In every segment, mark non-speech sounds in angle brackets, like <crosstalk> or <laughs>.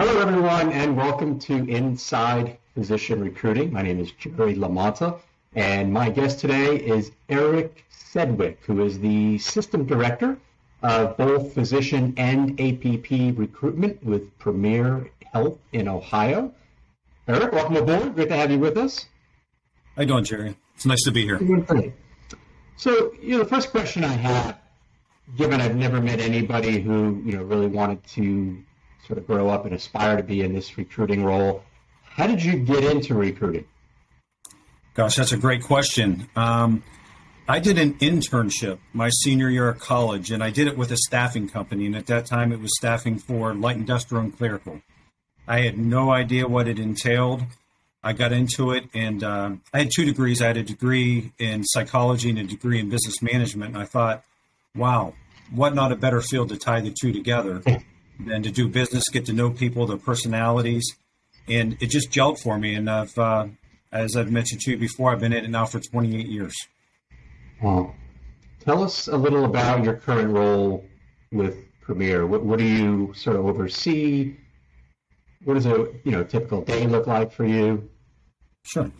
Hello, everyone, and welcome to Inside Physician Recruiting. My name is Jerry Lamonta, and my guest today is Eric Sedwick, who is the System Director of both physician and APP recruitment with Premier Health in Ohio. Eric, welcome aboard. Great to have you with us. How you doing, Jerry? It's nice to be here. So, you know, the first question I have, given I've never met anybody who, you know, really wanted to sort of grow up and aspire to be in this recruiting role, how did you get into recruiting? Gosh, that's a great question. Um, I did an internship my senior year of college, and I did it with a staffing company. And at that time, it was staffing for light industrial and clerical. I had no idea what it entailed. I got into it, and uh, I had two degrees. I had a degree in psychology and a degree in business management. And I thought, wow, what not a better field to tie the two together <laughs> than to do business, get to know people, their personalities, and it just gelled for me. And I've, uh, as I've mentioned to you before, I've been in it now for 28 years. Well, tell us a little about your current role with Premier. What, what do you sort of oversee? What does a you know typical day look like for you? Sure.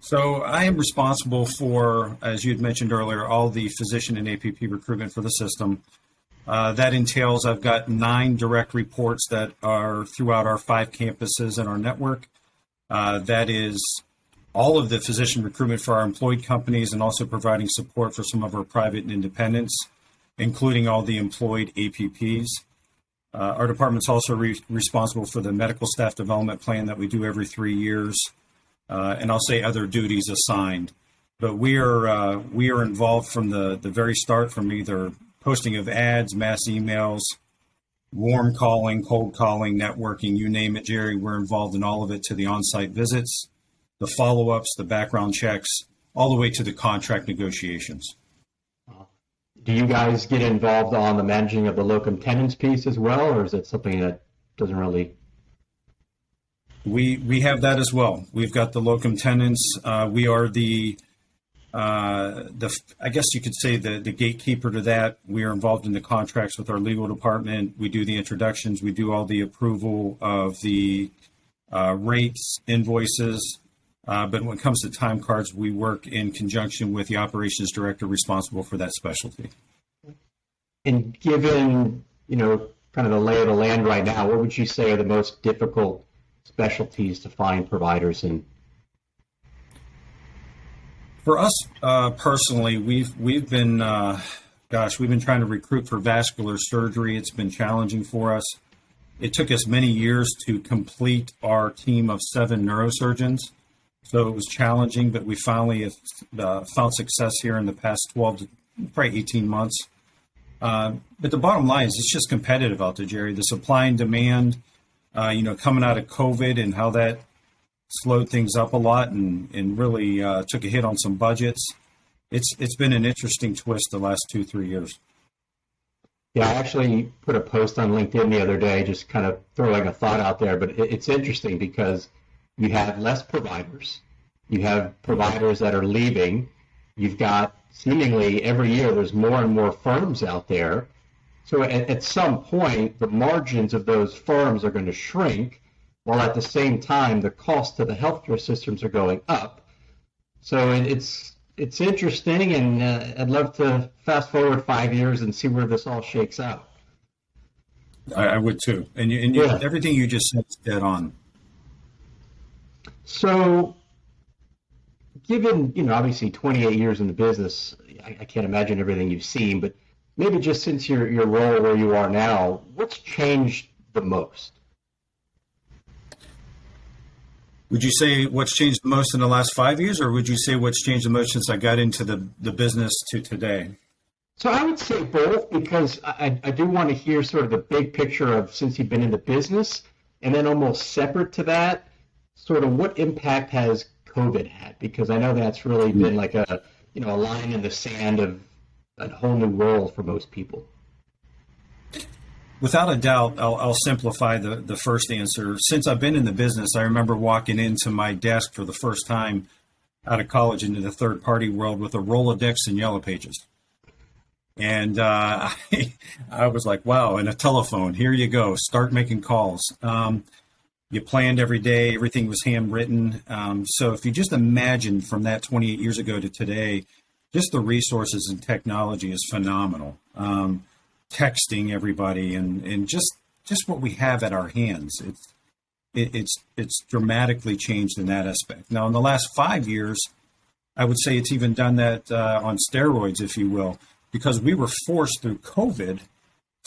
So I am responsible for, as you had mentioned earlier, all the physician and APP recruitment for the system. Uh, that entails I've got nine direct reports that are throughout our five campuses and our network. Uh, that is all of the physician recruitment for our employed companies and also providing support for some of our private and independents, including all the employed APPs. Uh, our department's also re- responsible for the medical staff development plan that we do every three years, uh, and I'll say other duties assigned. But we are uh, we are involved from the the very start, from either posting of ads, mass emails, warm calling, cold calling, networking, you name it, Jerry. We're involved in all of it to the on-site visits, the follow-ups, the background checks, all the way to the contract negotiations do you guys get involved on the managing of the locum tenens piece as well, or is it something that doesn't really? We we have that as well. We've got the locum tenens. Uh, we are the uh, the I guess you could say the the gatekeeper to that. We are involved in the contracts with our legal department. We do the introductions. We do all the approval of the uh, rates, invoices. Uh, but when it comes to time cards, we work in conjunction with the operations director responsible for that specialty. And given, you know, kind of the lay of the land right now, what would you say are the most difficult specialties to find providers in? For us uh, personally, we've we've been, uh, gosh, we've been trying to recruit for vascular surgery. It's been challenging for us. It took us many years to complete our team of seven neurosurgeons. So it was challenging, but we finally have uh, found success here in the past 12 to probably 18 months. Uh, but the bottom line is it's just competitive out there, Jerry. The supply and demand, uh, you know, coming out of COVID and how that slowed things up a lot and, and really uh, took a hit on some budgets. It's it's been an interesting twist the last two three years. Yeah, I actually put a post on LinkedIn the other day, just kind of throwing a thought out there. But it, it's interesting because you have less providers. You have providers that are leaving. You've got seemingly every year there's more and more firms out there. So at, at some point, the margins of those firms are going to shrink, while at the same time the cost to the healthcare systems are going up. So it, it's it's interesting, and uh, I'd love to fast forward five years and see where this all shakes out. I, I would too, and, you, and you, yeah. everything you just said is dead on. So, given you know obviously 28 years in the business, I, I, can't imagine everything you've seen, but maybe just since your your role where you are now, what's changed the most? Would you say what's changed the most in the last five years, or would you say what's changed the most since I got into the, the business to today? So I would say both because I, I do want to hear sort of the big picture of since you've been in the business, and then almost separate to that, sort of what impact has COVID had? Because I know that's really been like a you know a line in the sand of a whole new world for most people. Without a doubt, I'll, I'll, simplify the, the first answer. Since I've been in the business, I remember walking into my desk for the first time out of college into the third party world with a Rolodex and Yellow Pages. And uh, <laughs> I, I, was like, wow, and a telephone, here you go, start making calls. Um, you planned every day, everything was handwritten. Um, so if you just imagine from that 28 years ago to today, just the resources and technology is phenomenal. Um, texting everybody and, and just just what we have at our hands. It's it, it's it's dramatically changed in that aspect. Now, in the last five years, I would say it's even done that uh, on steroids, if you will, because we were forced through COVID.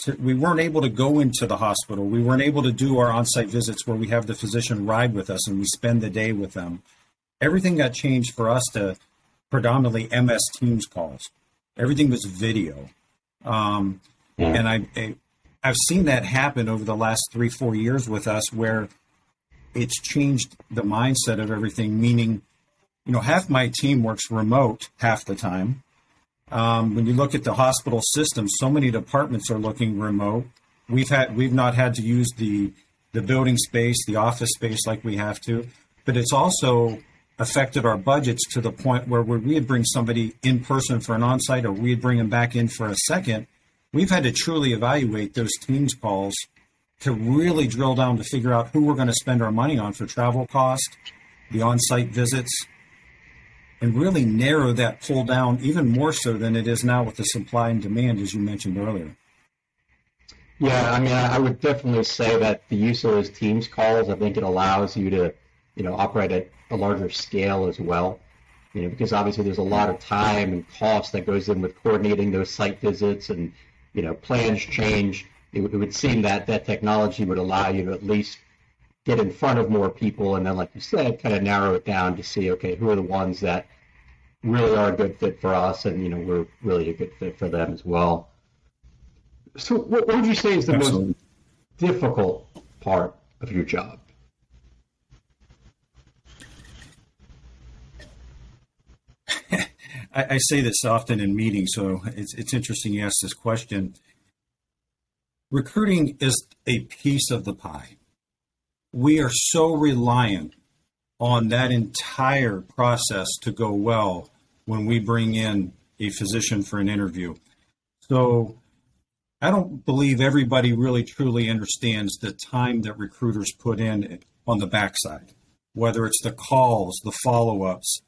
To, we weren't able to go into the hospital. We weren't able to do our on-site visits where we have the physician ride with us and we spend the day with them. Everything got changed for us to predominantly MS Teams calls. Everything was video, um, yeah. and I, I I've seen that happen over the last three four years with us where it's changed the mindset of everything. Meaning, you know, half my team works remote half the time. Um, when you look at the hospital system, so many departments are looking remote. We've had we've not had to use the the building space, the office space like we have to, but it's also affected our budgets to the point where we'd bring somebody in person for an on-site or we'd bring them back in for a second. We've had to truly evaluate those teams calls to really drill down to figure out who we're going to spend our money on for travel cost, the on-site visits, and really narrow that pull down even more so than it is now with the supply and demand, as you mentioned earlier. Yeah, I mean, I would definitely say that the use of those Teams calls, I think it allows you to, you know, operate at a larger scale as well. You know, because obviously there's a lot of time and cost that goes in with coordinating those site visits and, you know, plans change it, it would seem that that technology would allow you to at least get in front of more people, and then, like you said, kind of narrow it down to see, okay, who are the ones that really are a good fit for us, and you know, we're really a good fit for them as well. So, what, what would you say is the Absolutely. most difficult part of your job? I, I, say this often in meetings, so it's, it's interesting you ask this question recruiting is a piece of the pie. We are so reliant on that entire process to go well when we bring in a physician for an interview. So I don't believe everybody really truly understands the time that recruiters put in on the backside, whether it's the calls, the follow ups,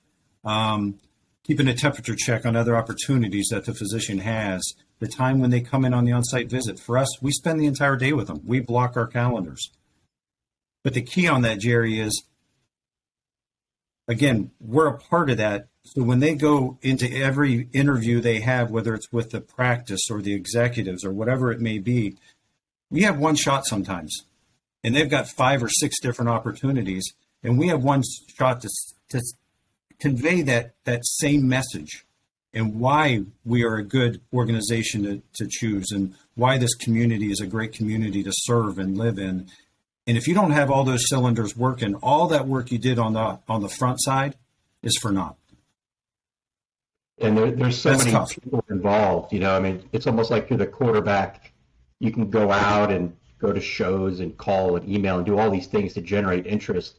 um, keeping a temperature check on other opportunities that the physician has, the time when they come in on the on site visit. For us, we spend the entire day with them, we block our calendars. But the key on that, Jerry, is again, we're a part of that. So when they go into every interview they have, whether it's with the practice or the executives or whatever it may be, we have one shot sometimes. And they've got five or six different opportunities. And we have one shot to, to convey that, that same message and why we are a good organization to, to choose and why this community is a great community to serve and live in. And if you don't have all those cylinders working, all that work you did on the on the front side is for naught. And there, there's so That's many tough. people involved. You know, I mean, it's almost like you're the quarterback. You can go out and go to shows and call and email and do all these things to generate interest,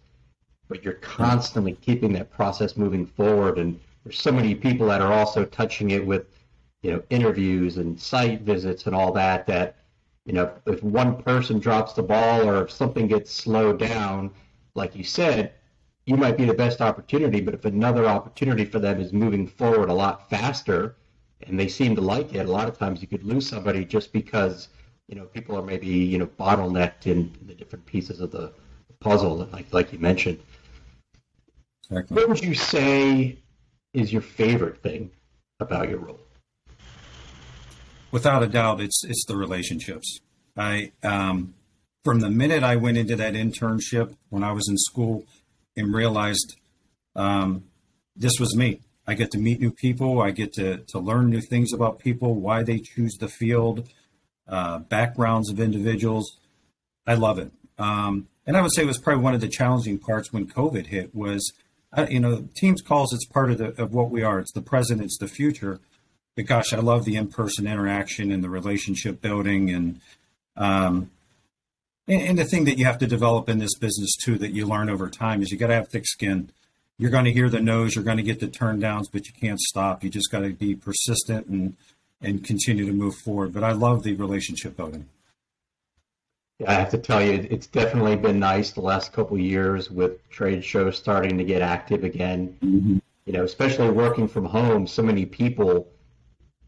but you're constantly keeping that process moving forward. And there's so many people that are also touching it with you know interviews and site visits and all that that you know if one person drops the ball or if something gets slowed down like you said you might be the best opportunity but if another opportunity for them is moving forward a lot faster and they seem to like it a lot of times you could lose somebody just because you know people are maybe you know bottlenecked in, in the different pieces of the puzzle like like you mentioned exactly. what would you say is your favorite thing about your role? Without a doubt, it's it's the relationships. I um, from the minute I went into that internship when I was in school and realized um, this was me. I get to meet new people. I get to to learn new things about people, why they choose the field, uh, backgrounds of individuals. I love it. Um, and I would say it was probably one of the challenging parts when COVID hit was you know, Teams calls it's part of the of what we are. It's the present, it's the future. But gosh, I love the in-person interaction and the relationship building, and um, and, and the thing that you have to develop in this business too that you learn over time is you got to have thick skin. You're going to hear the no's, you're going to get the turn downs, but you can't stop. You just got to be persistent and and continue to move forward. But I love the relationship building. Yeah, I have to tell you, it's definitely been nice the last couple years with trade shows starting to get active again. Mm-hmm. You know, especially working from home, so many people,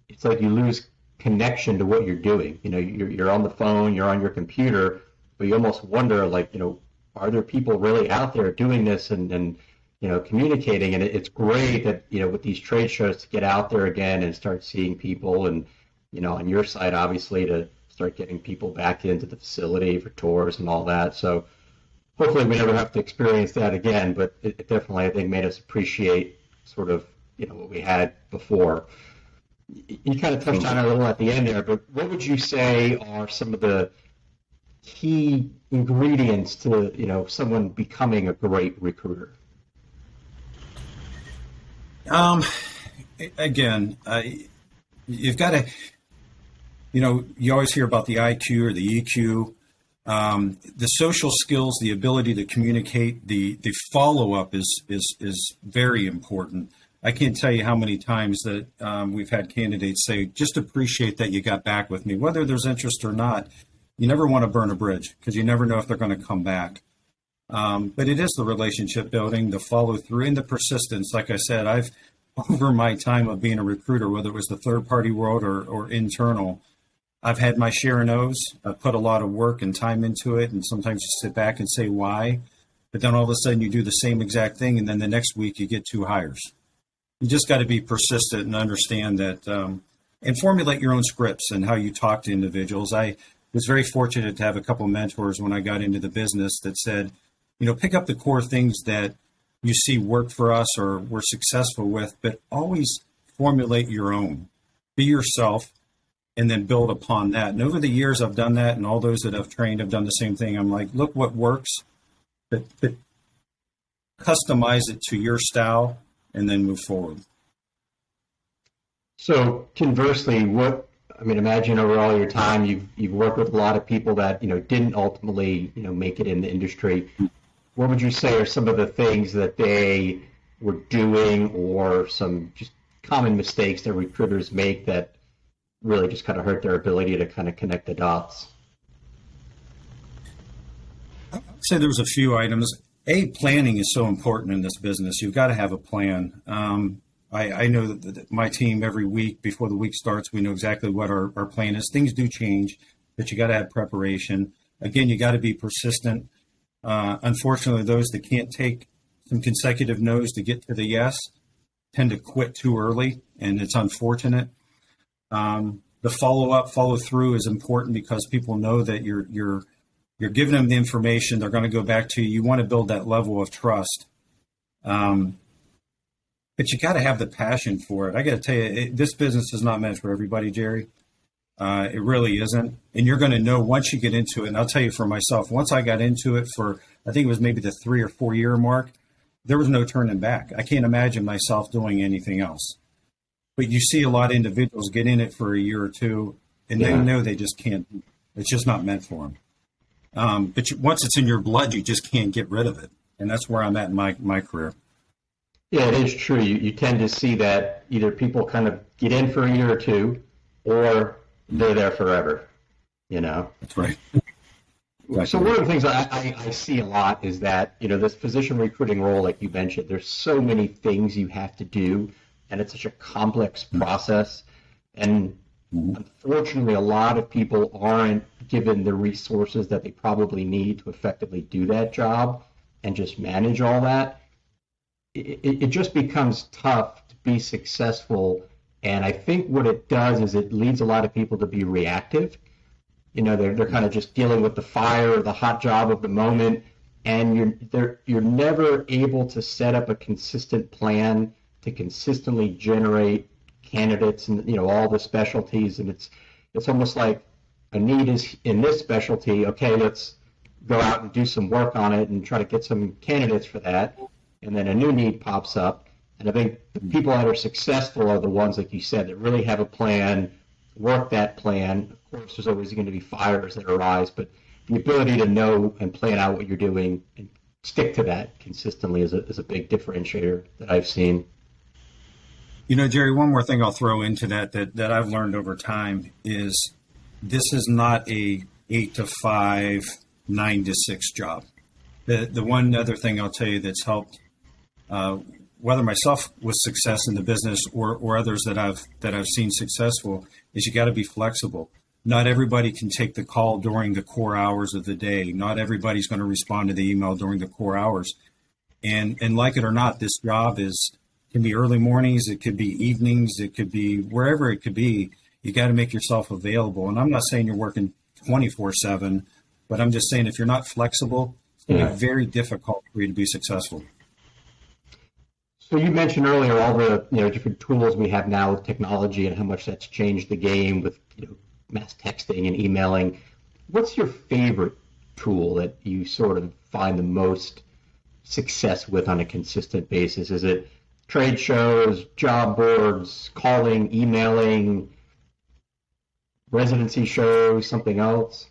it's like you lose connection to what you're doing. You know, you're, you're on the phone, you're on your computer, but you almost wonder, like, you know, are there people really out there doing this and, and you know, communicating? And it, it's great that, you know, with these trade shows to get out there again and start seeing people and, you know, on your side, obviously, to start getting people back into the facility for tours and all that. So hopefully we never have to experience that again, but it, it definitely, I think, made us appreciate sort of, you know, what we had before you kind of touched on it a little at the end there, but what would you say are some of the key ingredients to you know someone becoming a great recruiter? Um, again, uh, you've got to, you know, you always hear about the IQ or the EQ. Um, the social skills, the ability to communicate, the the follow up is is is very important. I can't tell you how many times that um, we've had candidates say, just appreciate that you got back with me, whether there's interest or not. You never want to burn a bridge because you never know if they're going to come back. Um, but it is the relationship building, the follow through, and the persistence. Like I said, I've <laughs> over my time of being a recruiter, whether it was the third party world or, or internal, I've had my share of no's. I've put a lot of work and time into it, and sometimes you sit back and say why. But then all of a sudden you do the same exact thing, and then the next week you get two hires you just got to be persistent and understand that um, and formulate your own scripts and how you talk to individuals. I was very fortunate to have a couple mentors when I got into the business that said, you know, pick up the core things that you see work for us or we're successful with, but always formulate your own. Be yourself and then build upon that. And over the years, I've done that, and all those that I've trained have done the same thing. I'm like, look what works, but, but customize it to your style and then move forward. So conversely, what I mean, imagine over all your time you've you've worked with a lot of people that you know didn't ultimately you know make it in the industry. What would you say are some of the things that they were doing, or some just common mistakes that recruiters make that really just kind of hurt their ability to kind of connect the dots? I'd say there was a few items a planning is so important in this business. You've got to have a plan. Um, I, I, know that my team every week before the week starts, we know exactly what our, our plan is. Things do change, but you got to have preparation. Again, you got to be persistent. Uh, unfortunately, those that can't take some consecutive no's to get to the yes tend to quit too early, and it's unfortunate. Um, the follow up, follow through is important because people know that you're you're you're giving them the information. They're going to go back to you. You want to build that level of trust. Um, but you got to have the passion for it. I got to tell you, it, this business is not meant for everybody, Jerry. Uh, it really isn't. And you're going to know once you get into it. And I'll tell you for myself, once I got into it for, I think it was maybe the three or four year mark, there was no turning back. I can't imagine myself doing anything else. But you see a lot of individuals get in it for a year or two and yeah. they know they just can't, it's just not meant for them. Um, but you, once it's in your blood, you just can't get rid of it, and that's where I'm at in my my career. Yeah, it is true. You, you tend to see that either people kind of get in for a year or two, or they're there forever. You know. That's right. Exactly. So one of the things I, I, I, see a lot is that you know this physician recruiting role, like you mentioned, there's so many things you have to do, and it's such a complex process. And. Unfortunately, a lot of people aren't given the resources that they probably need to effectively do that job and just manage all that. It, it, it just becomes tough to be successful. And I think what it does is it leads a lot of people to be reactive. You know, they're, they're kind of just dealing with the fire or the hot job of the moment. And you're, you're never able to set up a consistent plan to consistently generate candidates and you know all the specialties, and it's it's almost like a need is in this specialty. Okay, let's go out and do some work on it and try to get some candidates for that, and then a new need pops up. And I think the people that are successful are the ones, like you said, that really have a plan, work that plan. Of course, there's always going to be fires that arise, but the ability to know and plan out what you're doing and stick to that consistently is a, is a big differentiator that I've seen. You know, Jerry, one more thing I'll throw into that that, that I've learned over time is this is not a eight to five, nine to six job. The the one other thing I'll tell you that's helped, uh, whether myself with success in the business or, or others that I've that I've seen successful, is you got to be flexible. Not everybody can take the call during the core hours of the day. Not everybody's going to respond to the email during the core hours. And and like it or not, this job is can be early mornings, it could be evenings, it could be wherever it could be. You got to make yourself available. And I'm not saying you're working 24 7, but I'm just saying if you're not flexible, it's going to be mm. very difficult for you to be successful. So you mentioned earlier all the you know different tools we have now with technology and how much that's changed the game with you know mass texting and emailing. What's your favorite tool that you sort of find the most success with on a consistent basis? Is it trade shows, job boards, calling, emailing, residency shows, something else?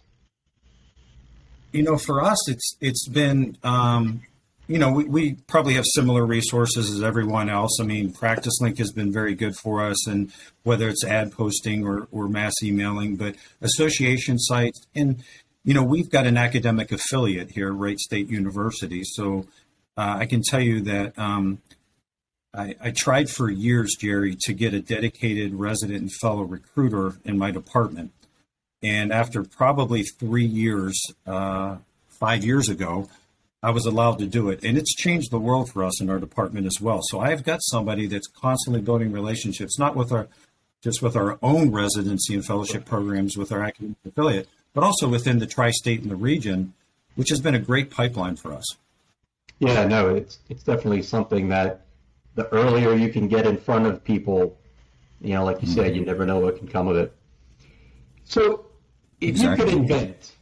You know, for us, it's it's been, um, you know, we, we probably have similar resources as everyone else. I mean, Practice Link has been very good for us, and whether it's ad posting or, or mass emailing, but association sites, and you know, we've got an academic affiliate here, Wright State University, so uh, I can tell you that um, I, I, tried for years, Jerry, to get a dedicated resident and fellow recruiter in my department. And after probably three years, uh, five years ago, I was allowed to do it. And it's changed the world for us in our department as well. So I've got somebody that's constantly building relationships, not with our just with our own residency and fellowship programs with our academic affiliate, but also within the tri-state and the region, which has been a great pipeline for us. Yeah, no, it's it's definitely something that the earlier you can get in front of people, you know, like you mm-hmm. said, you never know what can come of it. So, if exactly. you could invent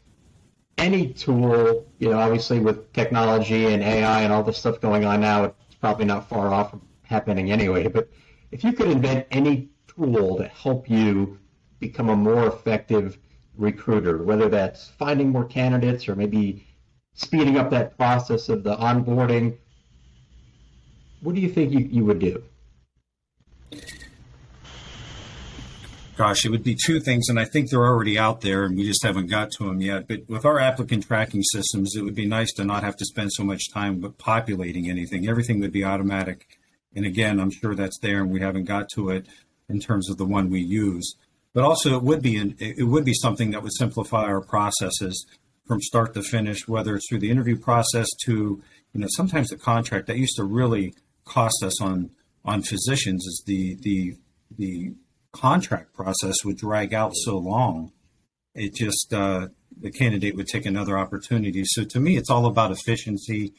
any tool, you know, obviously with technology and AI and all the stuff going on now, it's probably not far off from happening anyway. But if you could invent any tool to help you become a more effective recruiter, whether that's finding more candidates or maybe speeding up that process of the onboarding what do you think you, you would do? Gosh, it would be two things, and I think they're already out there, and we just haven't got to them yet. But with our applicant tracking systems, it would be nice to not have to spend so much time populating anything. Everything would be automatic. And again, I'm sure that's there, and we haven't got to it in terms of the one we use. But also, it would be an, it would be something that would simplify our processes from start to finish, whether it's through the interview process to you know sometimes the contract that used to really cost us on on physicians is the the the contract process would drag out so long. It just uh, the candidate would take another opportunity. So to me, it's all about efficiency,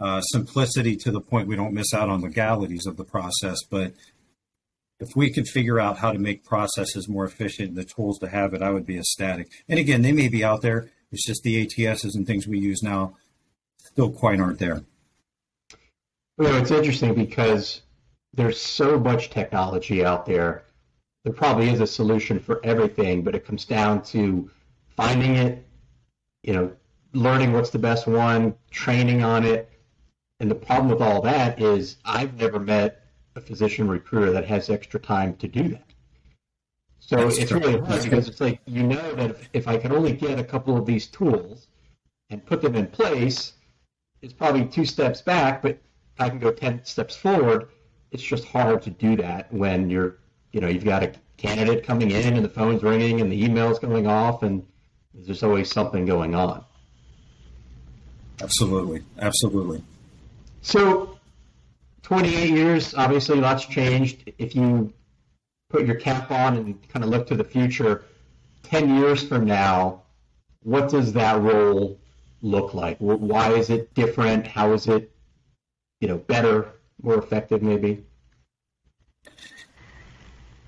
uh, simplicity to the point we don't miss out on legalities of the process. But if we could figure out how to make processes more efficient and the tools to have it, I would be ecstatic. And again, they may be out there. It's just the ATSs and things we use now still quite aren't there. Well, it's interesting because there's so much technology out there. There probably is a solution for everything, but it comes down to finding it, you know, learning what's the best one, training on it. And the problem with all that is I've never met a physician recruiter that has extra time to do that. So That's it's true. really hard because it's like you know that if, if I can only get a couple of these tools and put them in place, it's probably two steps back, but I can go 10 steps forward. It's just hard to do that when you're, you know, you've got a candidate coming in and the phone's ringing and the email's going off and there's always something going on. Absolutely. Absolutely. So 28 years, obviously lots changed. If you put your cap on and kind of look to the future, 10 years from now, what does that role look like? Why is it different? How is it you know, better, more effective, maybe?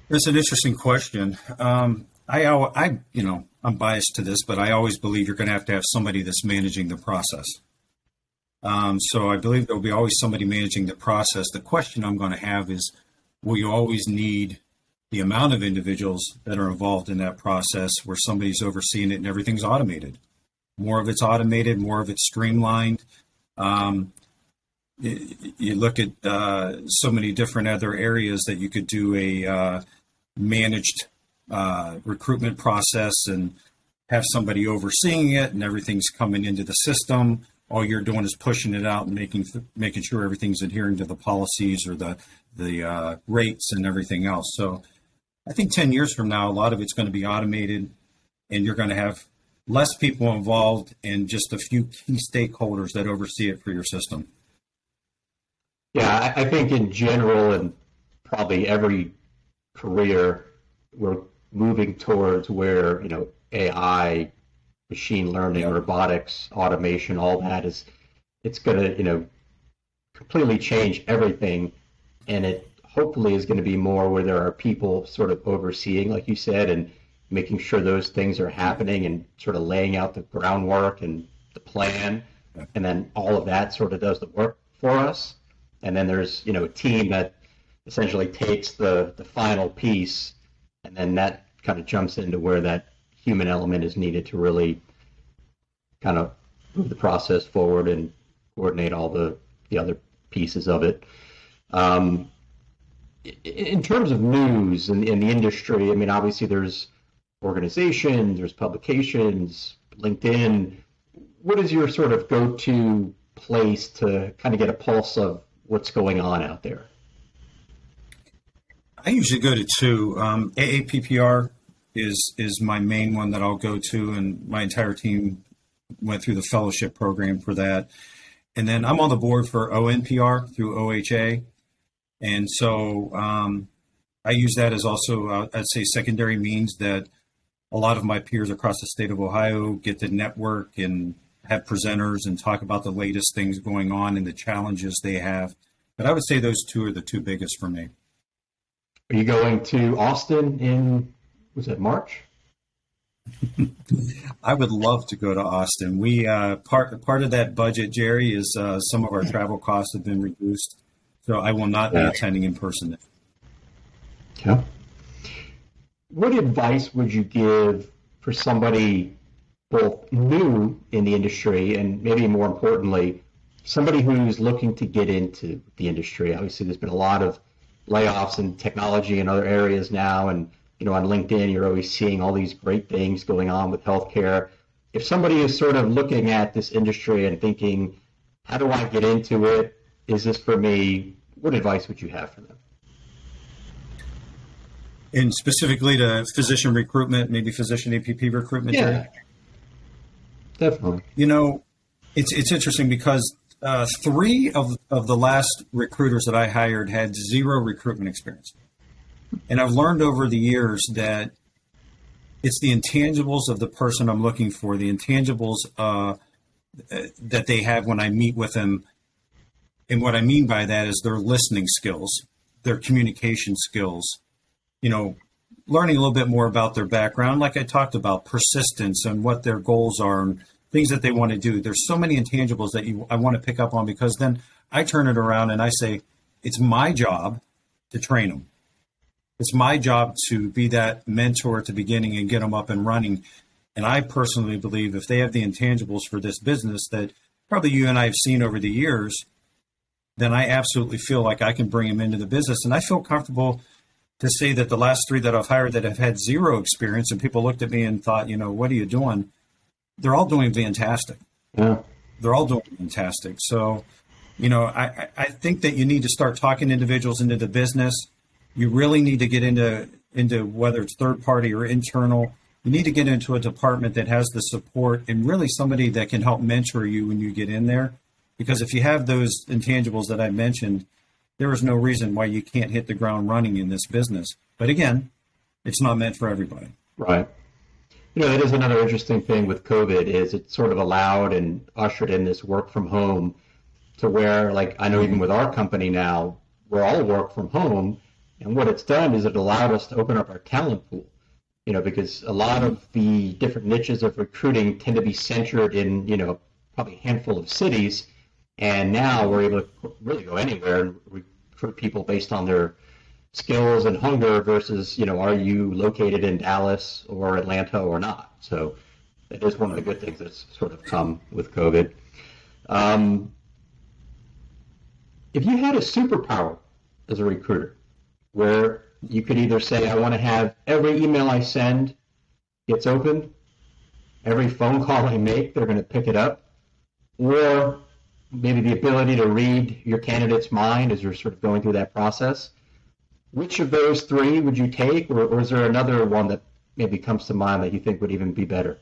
That's an interesting question. Um, I, I, you know, I'm biased to this, but I always believe you're going to have to have somebody that's managing the process. Um, so I believe there will be always somebody managing the process. The question I'm going to have is, will you always need the amount of individuals that are involved in that process where somebody's overseeing it and everything's automated? More of it's automated, more of it's streamlined. Um, you look at uh, so many different other areas that you could do a uh, managed uh, recruitment process and have somebody overseeing it and everything's coming into the system. All you're doing is pushing it out and making making sure everything's adhering to the policies or the the uh, rates and everything else. So i think 10 years from now a lot of it's going to be automated and you're going to have less people involved and just a few key stakeholders that oversee it for your system yeah, I, I think in general, and probably every career, we're moving towards where you know AI, machine learning, robotics, automation, all that is it's going to you know completely change everything, and it hopefully is going to be more where there are people sort of overseeing, like you said, and making sure those things are happening and sort of laying out the groundwork and the plan, and then all of that sort of does the work for us and then there's you know a team that essentially takes the the final piece, and then that kind of jumps into where that human element is needed to really kind of move the process forward and coordinate all the the other pieces of it. Um, in terms of news in, in the industry, I mean, obviously there's organizations, there's publications, LinkedIn. What is your sort of go-to place to kind of get a pulse of what's going on out there? I usually go to two. Um, AAPPR is is my main one that I'll go to, and my entire team went through the fellowship program for that. And then I'm on the board for ONPR through OHA, and so um, I use that as also uh, I'd say secondary means that a lot of my peers across the state of Ohio get to network and have presenters and talk about the latest things going on and the challenges they have. But I would say those two are the two biggest for me. Are you going to Austin in was it March? <laughs> I would love to go to Austin. We uh, part part of that budget, Jerry, is uh, some of our travel costs have been reduced, so I will not be attending in person. Yeah. What advice would you give for somebody both new in the industry and maybe more importantly, somebody who's looking to get into the industry. Obviously, there's been a lot of layoffs in technology and other areas now, and you know, on LinkedIn, you're always seeing all these great things going on with healthcare. If somebody is sort of looking at this industry and thinking, how do I get into it? Is this for me? What advice would you have for them? And specifically to physician recruitment, maybe physician APP recruitment. Yeah? Definitely. You know, it's it's interesting because uh, three of, of the last recruiters that I hired had zero recruitment experience. And I've learned over the years that it's the intangibles of the person I'm looking for, the intangibles uh, that they have when I meet with them. And what I mean by that is their listening skills, their communication skills, you know, learning a little bit more about their background, like I talked about, persistence and what their goals are and things that they want to do. There's so many intangibles that you I want to pick up on because then I turn it around and I say it's my job to train them. It's my job to be that mentor at the beginning and get them up and running. And I personally believe if they have the intangibles for this business that probably you and I have seen over the years, then I absolutely feel like I can bring them into the business. And I feel comfortable to say that the last three that I've hired that have had zero experience and people looked at me and thought, you know, what are you doing? They're all doing fantastic. Yeah. They're all doing fantastic. So, you know, I, I think that you need to start talking individuals into the business. You really need to get into into whether it's third party or internal. You need to get into a department that has the support and really somebody that can help mentor you when you get in there. Because if you have those intangibles that I mentioned, there is no reason why you can't hit the ground running in this business. But again, it's not meant for everybody. Right. You know, that is another interesting thing with COVID is it sort of allowed and ushered in this work from home to where, like, I know even with our company now, we're all work from home. And what it's done is it allowed us to open up our talent pool, you know, because a lot of the different niches of recruiting tend to be centered in, you know, probably a handful of cities. And now we're able to really go anywhere and recruit people based on their skills and hunger versus you know are you located in Dallas or Atlanta or not. So that is one of the good things that's sort of come with COVID. Um, if you had a superpower as a recruiter, where you could either say, I want to have every email I send gets opened, every phone call I make, they're going to pick it up, or maybe the ability to read your candidate's mind as you're sort of going through that process. Which of those three would you take, or, or is there another one that maybe comes to mind that you think would even be better?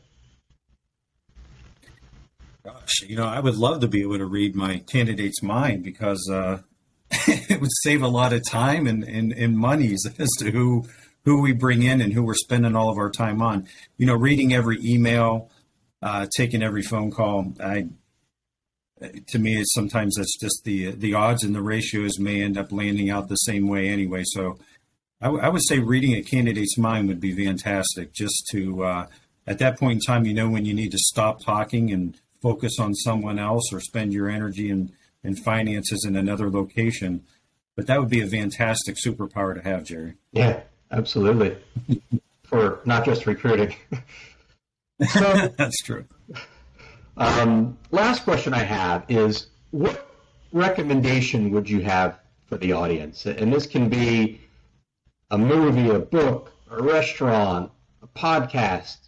Gosh, you know, I would love to be able to read my candidate's mind because uh, <laughs> it would save a lot of time and, and, and monies <laughs> as to who who we bring in and who we're spending all of our time on. You know, reading every email, uh, taking every phone call. I to me, sometimes that's just the the odds and the ratios may end up landing out the same way anyway. So, I, w- I would say reading a candidate's mind would be fantastic. Just to uh, at that point in time, you know when you need to stop talking and focus on someone else or spend your energy and, and finances in another location. But that would be a fantastic superpower to have, Jerry. Yeah, absolutely. <laughs> For not just recruiting. <laughs> so, That's true. Um, last question I have is what recommendation would you have for the audience? And this can be a movie, a book, a restaurant, a podcast,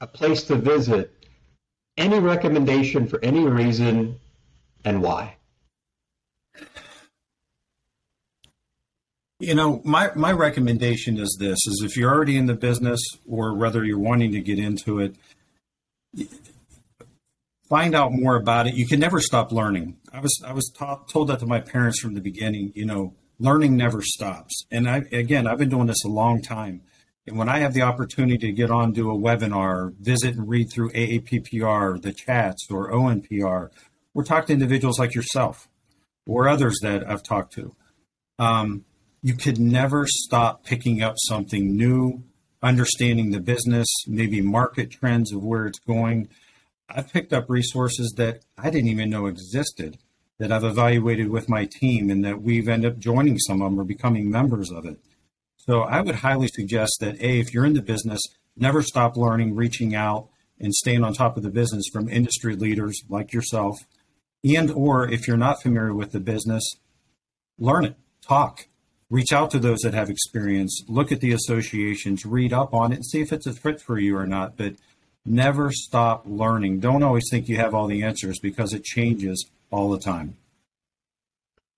a place to visit, any recommendation for any reason and why? You know, my, my recommendation is this is if you're already in the business or whether you're wanting to get into it, find out more about it. You can never stop learning. I was I was taught, told that to my parents from the beginning. You know, learning never stops. And I again, I've been doing this a long time. And when I have the opportunity to get on, do a webinar, visit and read through AAPPR, the chats, or ONPR, or talk to individuals like yourself or others that I've talked to, um, you could never stop picking up something new, understanding the business, maybe market trends of where it's going. I've picked up resources that I didn't even know existed that I've evaluated with my team and that we've ended up joining some of them or becoming members of it. So I would highly suggest that A, if you're in the business, never stop learning, reaching out, and staying on top of the business from industry leaders like yourself. And or if you're not familiar with the business, learn it, talk, reach out to those that have experience, look at the associations, read up on it, and see if it's a fit for you or not. But never stop learning. Don't always think you have all the answers because it changes all the time.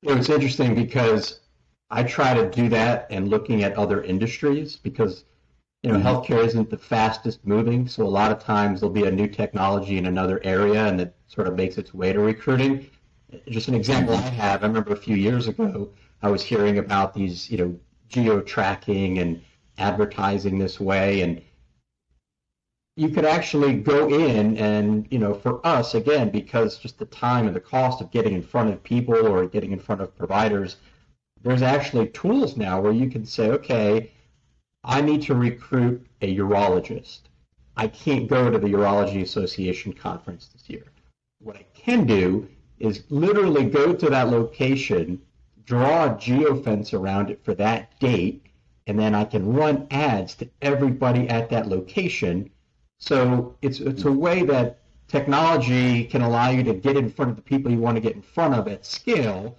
it's interesting because I try to do that and looking at other industries because you know mm-hmm. healthcare isn't the fastest moving, so a lot of times there'll be a new technology in another area and it sort of makes its way to recruiting. Just an example I have, I remember a few years ago I was hearing about these you know geo tracking and advertising this way and you could actually go in and you know for us again because just the time and the cost of getting in front of people or getting in front of providers there's actually tools now where you can say, okay, I need to recruit a urologist. I can't go to the Urology Association conference this year. What I can do is literally go to that location, draw a geofence around it for that date, and then I can run ads to everybody at that location. So it's it's a way that technology can allow you to get in front of the people you want to get in front of at scale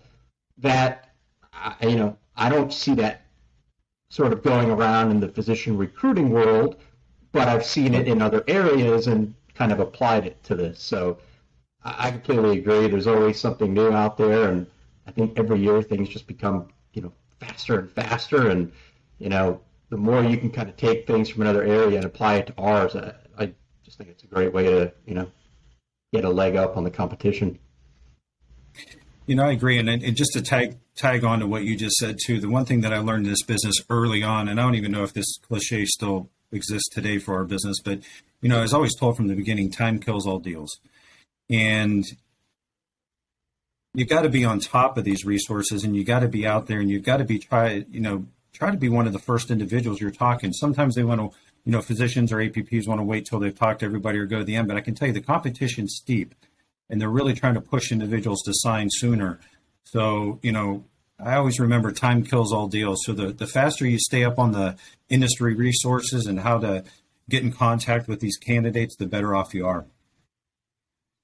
that I, you know, I don't see that sort of going around in the physician recruiting world, but I've seen it in other areas and kind of applied it to this. So I, completely agree. There's always something new out there, and I think every year things just become, you know, faster and faster. And you know, the more you can kind of take things from another area and apply it to ours, just think it's a great way to, you know, get a leg up on the competition. You know, I agree, and, and just to tag tag on to what you just said too, the one thing that I learned in this business early on, and I don't even know if this cliche still exists today for our business, but you know, I was always told from the beginning, time kills all deals, and you've got to be on top of these resources, and you've got to be out there, and you've got to be try, you know, try to be one of the first individuals you're talking. Sometimes they want to, you know, physicians or APPs want to wait till they've talked to everybody or go to the end, but I can tell you the competition's steep and they're really trying to push individuals to sign sooner. So, you know, I always remember time kills all deals. So the, the faster you stay up on the industry resources and how to get in contact with these candidates, the better off you are.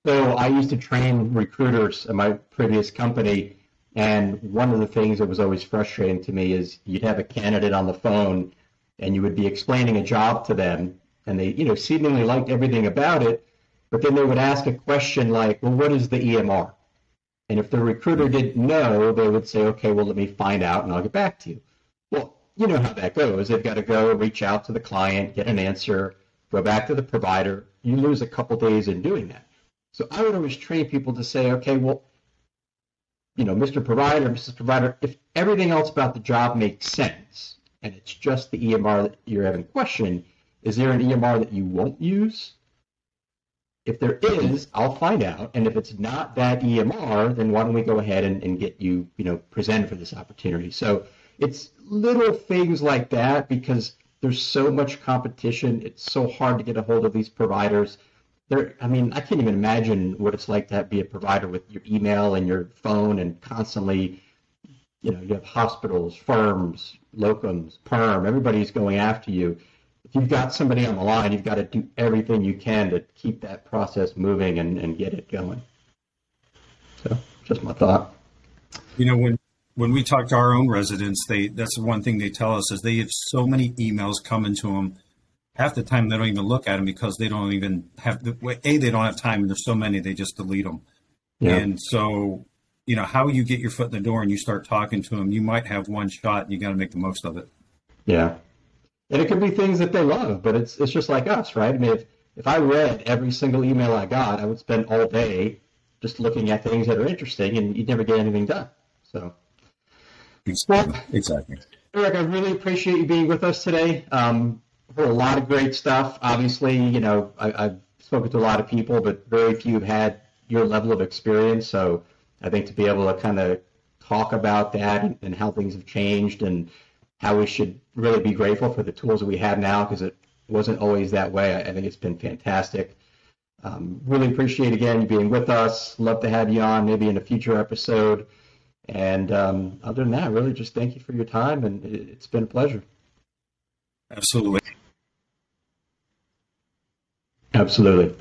So I used to train recruiters at my previous company, and one of the things that was always frustrating to me is you'd have a candidate on the phone, and you would be explaining a job to them, and they, you know, seemingly liked everything about it, but then they would ask a question like, "Well, what is the EMR?" And if the recruiter didn't know, they would say, "Okay, well, let me find out, and I'll get back to you." Well, you know how that goes. They've got to go reach out to the client, get an answer, go back to the provider. You lose a couple days in doing that. So I would always train people to say, okay, well, you know, Mr. Provider, Mrs. Provider, if everything else about the job makes sense and it's just the EMR that you're having question, is there an EMR that you won't use? If there is, I'll find out. And if it's not that EMR, then why don't we go ahead and, and get you, you know, presented for this opportunity? So it's little things like that because there's so much competition. It's so hard to get a hold of these providers there i mean i can't even imagine what it's like to be a provider with your email and your phone and constantly you know you have hospitals firms locums perm everybody's going after you. If you've got somebody on the line you've got to do everything you can to keep that process moving and, and get it going. So just my thought. You know when when we talk to our own residents they that's the one thing they tell us is they have so many emails coming to them half the time they don't even look at them because they don't even have the a they don't have time and there's so many they just delete them yeah. and so you know how you get your foot in the door and you start talking to them you might have one shot and you got to make the most of it. Yeah. And it could be things that they love but it's it's just like us right? I mean if if i read every single email i got i would spend all day just looking at things that are interesting and you'd never get anything done. So. Exactly, exactly. eric i really appreciate you being with us today. Um, heard a lot of great stuff. Obviously, you know, I, I've spoken to a lot of people, but very few have had your level of experience. So I think to be able to kind of talk about that and, and how things have changed and how we should really be grateful for the tools that we have now because it wasn't always that way. I, I think it's been fantastic. Um, really appreciate again you being with us. Love to have you on maybe in a future episode. And um, other than that, really just thank you for your time, and it, it's been a pleasure. Absolutely. Absolutely